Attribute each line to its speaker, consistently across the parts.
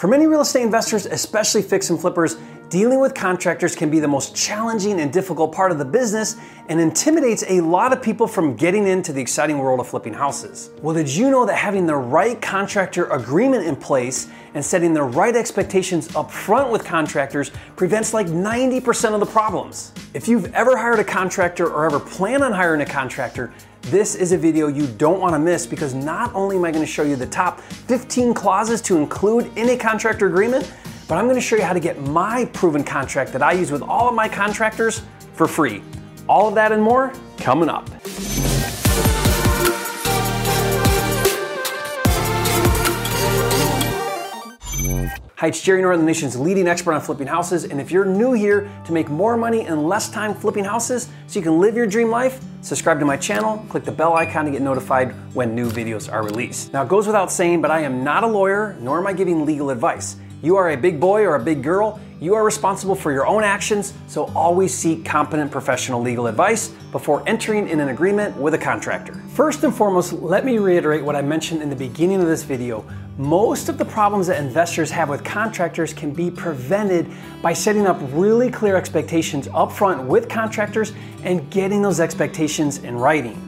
Speaker 1: For many real estate investors, especially fix and flippers, dealing with contractors can be the most challenging and difficult part of the business and intimidates a lot of people from getting into the exciting world of flipping houses. Well, did you know that having the right contractor agreement in place and setting the right expectations up front with contractors prevents like 90% of the problems? If you've ever hired a contractor or ever plan on hiring a contractor, this is a video you don't want to miss because not only am I going to show you the top 15 clauses to include in a contractor agreement, but I'm going to show you how to get my proven contract that I use with all of my contractors for free. All of that and more coming up. Hi, it's Jerry the nation's leading expert on flipping houses. And if you're new here to make more money in less time flipping houses so you can live your dream life, subscribe to my channel, click the bell icon to get notified when new videos are released. Now, it goes without saying, but I am not a lawyer, nor am I giving legal advice. You are a big boy or a big girl. You are responsible for your own actions, so always seek competent professional legal advice before entering in an agreement with a contractor. First and foremost, let me reiterate what I mentioned in the beginning of this video. Most of the problems that investors have with contractors can be prevented by setting up really clear expectations upfront with contractors and getting those expectations in writing.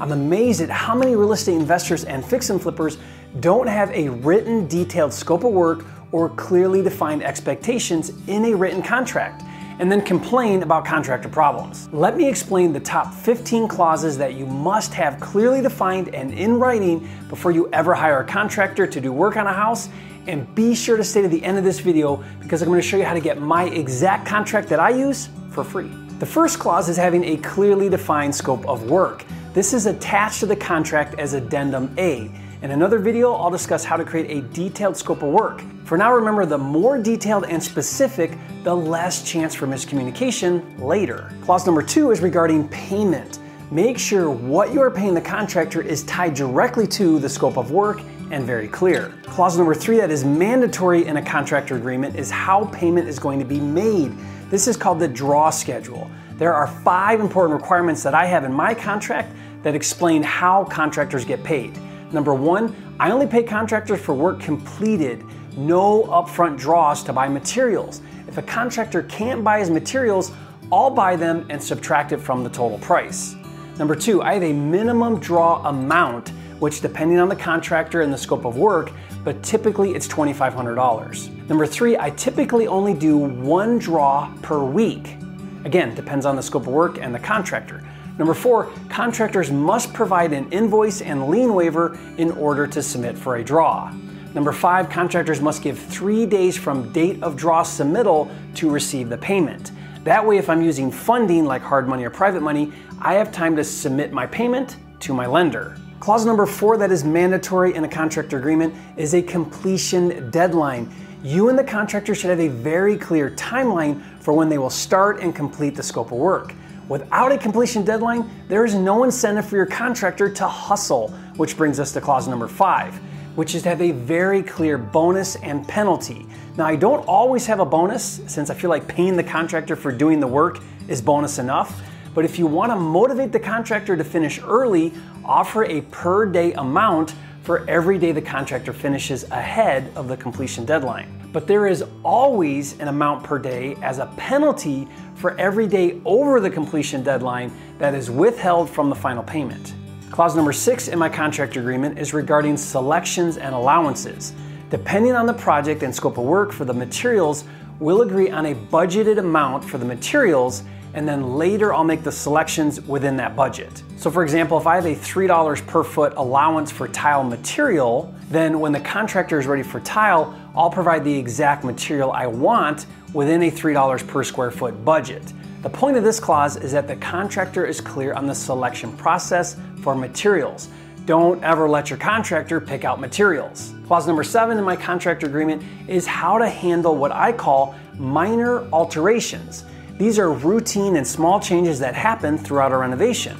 Speaker 1: I'm amazed at how many real estate investors and fix and flippers don't have a written detailed scope of work or clearly defined expectations in a written contract and then complain about contractor problems. Let me explain the top 15 clauses that you must have clearly defined and in writing before you ever hire a contractor to do work on a house. And be sure to stay to the end of this video because I'm going to show you how to get my exact contract that I use for free. The first clause is having a clearly defined scope of work. This is attached to the contract as Addendum A. In another video, I'll discuss how to create a detailed scope of work. For now, remember the more detailed and specific, the less chance for miscommunication later. Clause number two is regarding payment. Make sure what you are paying the contractor is tied directly to the scope of work and very clear. Clause number three that is mandatory in a contractor agreement is how payment is going to be made. This is called the draw schedule. There are five important requirements that I have in my contract that explain how contractors get paid. Number one, I only pay contractors for work completed, no upfront draws to buy materials. If a contractor can't buy his materials, I'll buy them and subtract it from the total price. Number two, I have a minimum draw amount, which depending on the contractor and the scope of work, but typically it's $2,500. Number three, I typically only do one draw per week. Again, depends on the scope of work and the contractor. Number four, contractors must provide an invoice and lien waiver in order to submit for a draw. Number five, contractors must give three days from date of draw submittal to receive the payment. That way, if I'm using funding like hard money or private money, I have time to submit my payment to my lender. Clause number four, that is mandatory in a contractor agreement, is a completion deadline. You and the contractor should have a very clear timeline for when they will start and complete the scope of work. Without a completion deadline, there is no incentive for your contractor to hustle, which brings us to clause number five, which is to have a very clear bonus and penalty. Now, I don't always have a bonus since I feel like paying the contractor for doing the work is bonus enough. But if you want to motivate the contractor to finish early, offer a per day amount for every day the contractor finishes ahead of the completion deadline. But there is always an amount per day as a penalty for every day over the completion deadline that is withheld from the final payment. Clause number six in my contract agreement is regarding selections and allowances. Depending on the project and scope of work for the materials, we'll agree on a budgeted amount for the materials and then later I'll make the selections within that budget. So for example, if I have a $3 per foot allowance for tile material, then when the contractor is ready for tile, I'll provide the exact material I want within a $3 per square foot budget. The point of this clause is that the contractor is clear on the selection process for materials. Don't ever let your contractor pick out materials. Clause number seven in my contractor agreement is how to handle what I call minor alterations. These are routine and small changes that happen throughout a renovation.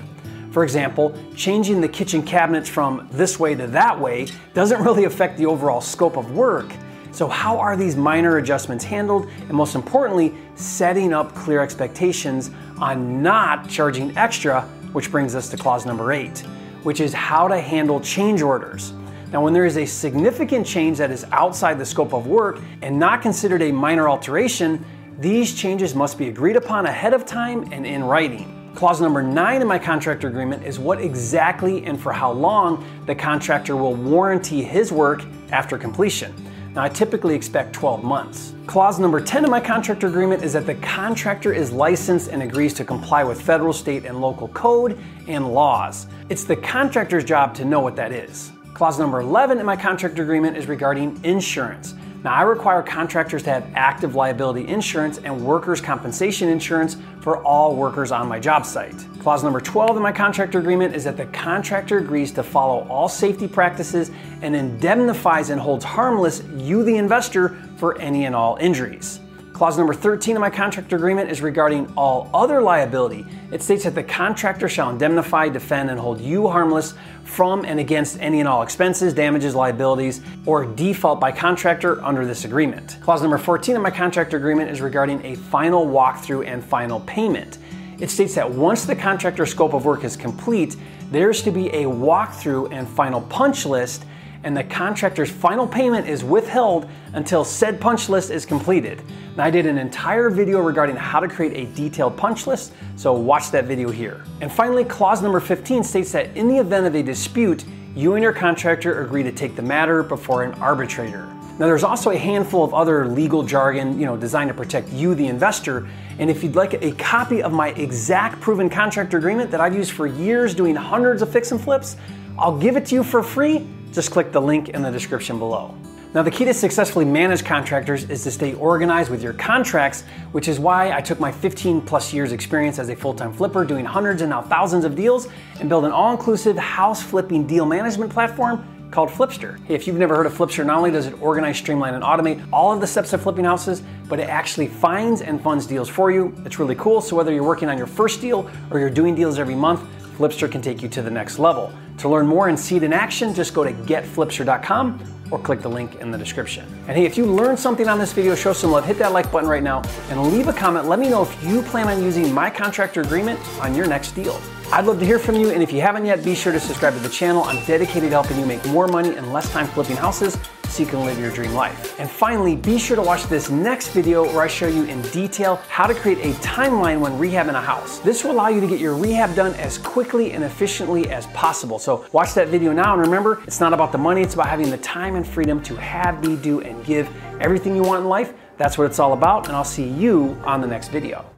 Speaker 1: For example, changing the kitchen cabinets from this way to that way doesn't really affect the overall scope of work. So, how are these minor adjustments handled? And most importantly, setting up clear expectations on not charging extra, which brings us to clause number eight, which is how to handle change orders. Now, when there is a significant change that is outside the scope of work and not considered a minor alteration, these changes must be agreed upon ahead of time and in writing. Clause number nine in my contractor agreement is what exactly and for how long the contractor will warranty his work after completion. Now, I typically expect 12 months. Clause number 10 in my contractor agreement is that the contractor is licensed and agrees to comply with federal, state, and local code and laws. It's the contractor's job to know what that is. Clause number 11 in my contractor agreement is regarding insurance. Now, I require contractors to have active liability insurance and workers' compensation insurance for all workers on my job site. Clause number 12 in my contractor agreement is that the contractor agrees to follow all safety practices and indemnifies and holds harmless you, the investor, for any and all injuries. Clause number 13 of my contractor agreement is regarding all other liability. It states that the contractor shall indemnify, defend, and hold you harmless from and against any and all expenses, damages, liabilities, or default by contractor under this agreement. Clause number 14 of my contractor agreement is regarding a final walkthrough and final payment. It states that once the contractor scope of work is complete, there's to be a walkthrough and final punch list and the contractor's final payment is withheld until said punch list is completed. Now, I did an entire video regarding how to create a detailed punch list, so watch that video here. And finally, clause number 15 states that in the event of a dispute, you and your contractor agree to take the matter before an arbitrator. Now there's also a handful of other legal jargon, you know, designed to protect you, the investor. And if you'd like a copy of my exact proven contractor agreement that I've used for years doing hundreds of fix and flips, I'll give it to you for free just click the link in the description below. Now, the key to successfully manage contractors is to stay organized with your contracts, which is why I took my 15 plus years experience as a full-time flipper doing hundreds and now thousands of deals and build an all-inclusive house flipping deal management platform called Flipster. Hey, if you've never heard of Flipster, not only does it organize, streamline, and automate all of the steps of flipping houses, but it actually finds and funds deals for you. It's really cool. So whether you're working on your first deal or you're doing deals every month, Flipster can take you to the next level. To learn more and see it in action, just go to getflipster.com or click the link in the description. And hey, if you learned something on this video, show some love, hit that like button right now and leave a comment. Let me know if you plan on using my contractor agreement on your next deal. I'd love to hear from you, and if you haven't yet, be sure to subscribe to the channel. I'm dedicated to helping you make more money in less time flipping houses so you can live your dream life. And finally, be sure to watch this next video where I show you in detail how to create a timeline when rehabbing a house. This will allow you to get your rehab done as quickly and efficiently as possible. So watch that video now, and remember, it's not about the money, it's about having the time and freedom to have, be, do, and give everything you want in life. That's what it's all about, and I'll see you on the next video.